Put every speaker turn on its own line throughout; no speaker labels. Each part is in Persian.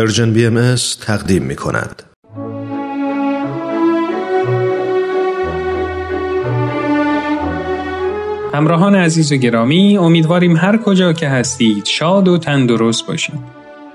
Persian BMS تقدیم می کند.
همراهان عزیز و گرامی امیدواریم هر کجا که هستید شاد و تندرست باشید.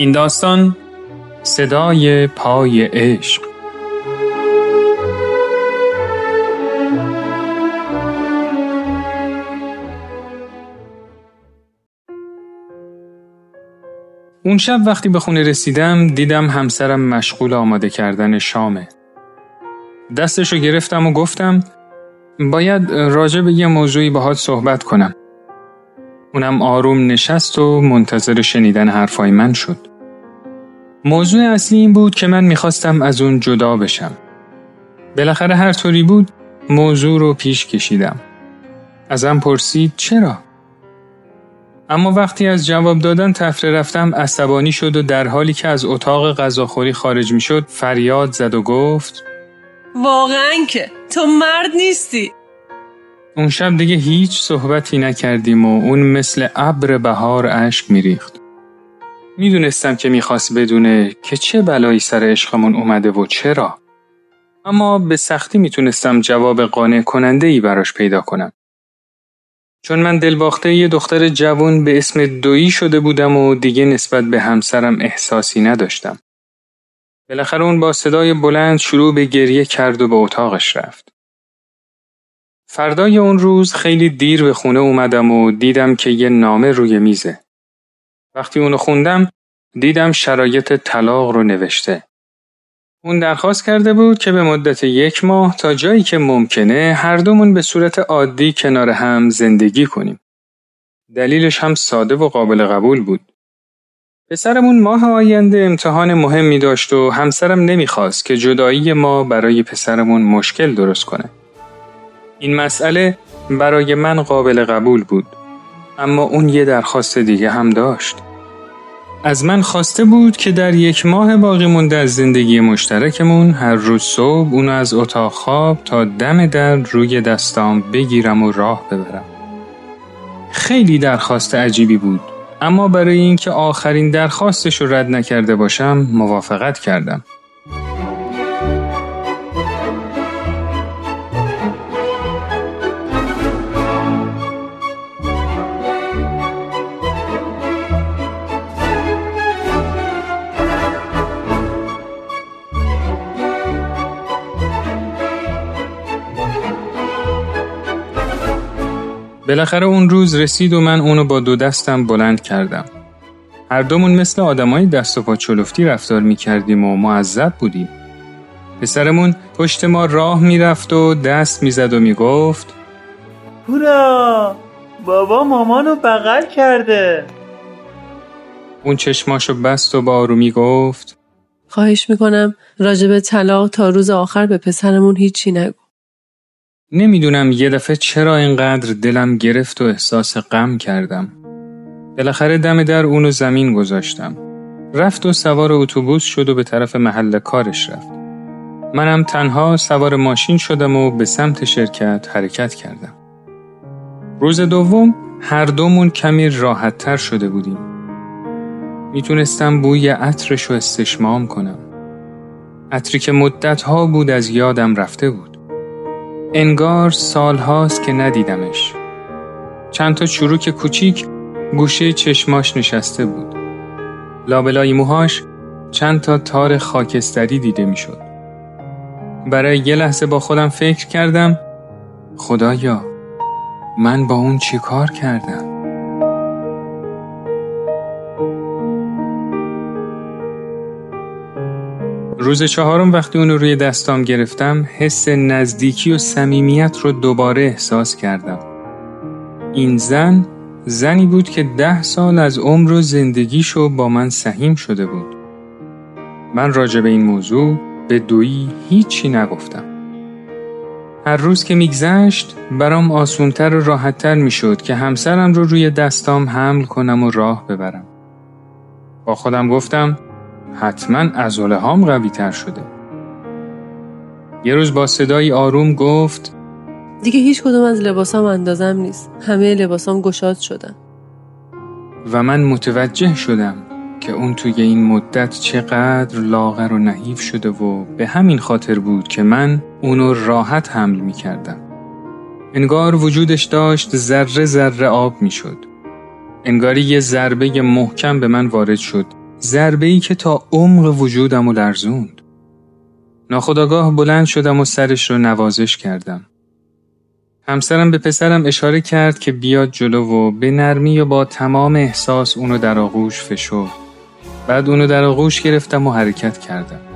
این داستان صدای پای عشق اون شب وقتی به خونه رسیدم دیدم همسرم مشغول آماده کردن شامه. دستشو گرفتم و گفتم باید راجع به یه موضوعی باهات صحبت کنم. اونم آروم نشست و منتظر شنیدن حرفای من شد. موضوع اصلی این بود که من می‌خواستم از اون جدا بشم. بالاخره هر طوری بود موضوع رو پیش کشیدم. ازم پرسید چرا؟ اما وقتی از جواب دادن تفره رفتم عصبانی شد و در حالی که از اتاق غذاخوری خارج می شد فریاد زد و گفت
واقعا که تو مرد نیستی
اون شب دیگه هیچ صحبتی نکردیم و اون مثل ابر بهار اشک میریخت. می‌دونستم که می‌خواست بدونه که چه بلایی سر عشقمون اومده و چرا. اما به سختی می‌تونستم جواب قانع کننده ای براش پیدا کنم. چون من دلباخته یه دختر جوان به اسم دویی شده بودم و دیگه نسبت به همسرم احساسی نداشتم. بالاخره اون با صدای بلند شروع به گریه کرد و به اتاقش رفت. فردای اون روز خیلی دیر به خونه اومدم و دیدم که یه نامه روی میزه. وقتی اونو خوندم دیدم شرایط طلاق رو نوشته. اون درخواست کرده بود که به مدت یک ماه تا جایی که ممکنه هر دومون به صورت عادی کنار هم زندگی کنیم. دلیلش هم ساده و قابل قبول بود. پسرمون ماه آینده امتحان مهمی داشت و همسرم نمی‌خواست که جدایی ما برای پسرمون مشکل درست کنه. این مسئله برای من قابل قبول بود. اما اون یه درخواست دیگه هم داشت. از من خواسته بود که در یک ماه باقی مونده از زندگی مشترکمون هر روز صبح اونو از اتاق خواب تا دم در روی دستام بگیرم و راه ببرم. خیلی درخواست عجیبی بود اما برای اینکه آخرین درخواستش رو رد نکرده باشم موافقت کردم. بالاخره اون روز رسید و من اونو با دو دستم بلند کردم. هر دومون مثل آدمای دست و پا چلفتی رفتار می کردیم و معذب بودیم. پسرمون پشت ما راه می‌رفت و دست می‌زد و می‌گفت
هورا بابا مامانو بغل کرده
اون چشماشو بست و با آرومی گفت
خواهش می‌کنم راجب طلاق تا روز آخر به پسرمون هیچی نگو
نمی‌دونم یه دفعه چرا اینقدر دلم گرفت و احساس غم کردم. بالاخره دم در اونو زمین گذاشتم. رفت و سوار اتوبوس شد و به طرف محل کارش رفت. منم تنها سوار ماشین شدم و به سمت شرکت حرکت کردم. روز دوم هر دومون کمی راحت تر شده بودیم. می‌تونستم بوی عطرش رو استشمام کنم. عطری که مدت ها بود از یادم رفته بود. انگار سالهاست که ندیدمش. چند تا چروک کوچیک گوشه چشماش نشسته بود. لابلای موهاش چند تا تار خاکستری دیده می‌شد. برای یه لحظه با خودم فکر کردم خدایا من با اون چی کار کردم؟ روز چهارم وقتی اونو روی دستام گرفتم حس نزدیکی و صمیمیت رو دوباره احساس کردم. این زن زنی بود که ده سال از عمر و زندگیشو با من سهیم شده بود. من راجع به این موضوع به دویی هیچی نگفتم. هر روز که میگذشت برام آسونتر و راحتتر می‌شد که همسرم رو روی دستام حمل کنم و راه ببرم. با خودم گفتم حتما ازوله هام قوی تر شده. یه روز با صدای آروم گفت
دیگه هیچ کدوم از لباسام اندازم نیست همه لباسام گشاد شدن
و من متوجه شدم که اون توی این مدت چقدر لاغر و نحیف شده و به همین خاطر بود که من اونو راحت حمل می کردم. انگار وجودش داشت ذره ذره آب می شد. انگاری یه ضربه محکم به من وارد شد. ضربه ای که تا عمق وجودم و لرزوند. ناخداگاه بلند شدم و سرش رو نوازش کردم. همسرم به پسرم اشاره کرد که بیاد جلو و به نرمی و با تمام احساس اونو در آغوش فشرد. بعد اونو در آغوش گرفتم و حرکت کردم.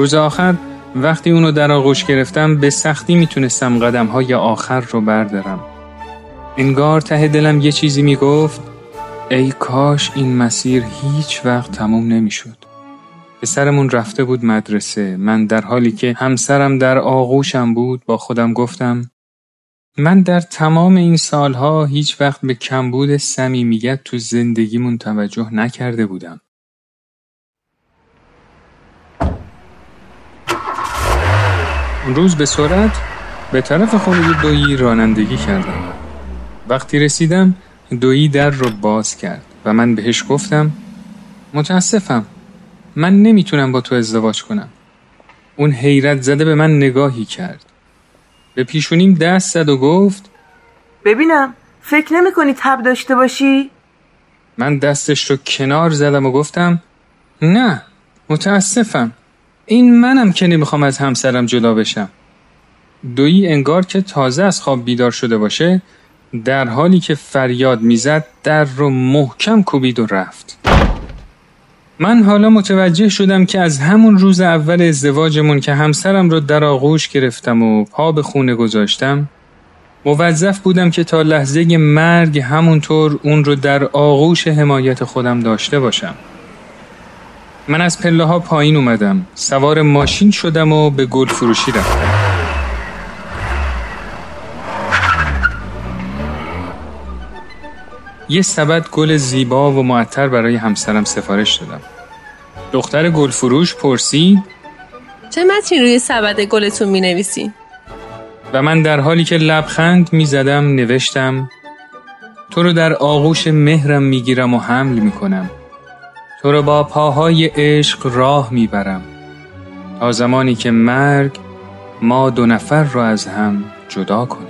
روز آخر وقتی اونو در آغوش گرفتم به سختی می‌تونستم قدم های آخر رو بردارم. انگار ته دلم یه چیزی می‌گفت ای کاش این مسیر هیچ وقت تموم نمی‌شد. پسرمون رفته بود مدرسه من در حالی که همسرم در آغوشم بود با خودم گفتم من در تمام این سالها هیچ وقت به کمبود صمیمیت تو زندگیمون توجه نکرده بودم. اون روز به سرعت به طرف خونه دویی رانندگی کردم. وقتی رسیدم دویی در رو باز کرد و من بهش گفتم متاسفم من نمی‌تونم با تو ازدواج کنم. اون حیرت زده به من نگاهی کرد. به پیشونیم دست زد و گفت
ببینم فکر نمی کنی تب داشته باشی؟
من دستش رو کنار زدم و گفتم نه متاسفم این منم که نمی‌خوام از همسرم جدا بشم. دویی انگار که تازه از خواب بیدار شده باشه در حالی که فریاد می‌زد در رو محکم کوبید و رفت. من حالا متوجه شدم که از همون روز اول ازدواجمون که همسرم رو در آغوش گرفتم و پا به خونه گذاشتم موظف بودم که تا لحظه مرگ همونطور اون رو در آغوش حمایت خودم داشته باشم. من از پله ها پایین اومدم. سوار ماشین شدم و به گل فروشی رفتم. یه سبد گل زیبا و معطر برای همسرم سفارش دادم. دختر گل فروش پرسید
چه متنی روی سبد گلتون می نویسین؟
و من در حالی که لبخند می زدم نوشتم تو رو در آغوش مهرم می گیرم و حمل می کنم تو رو با پاهای عشق راه می‌برم. تا زمانی که مرگ ما دو نفر را از هم جدا کنه.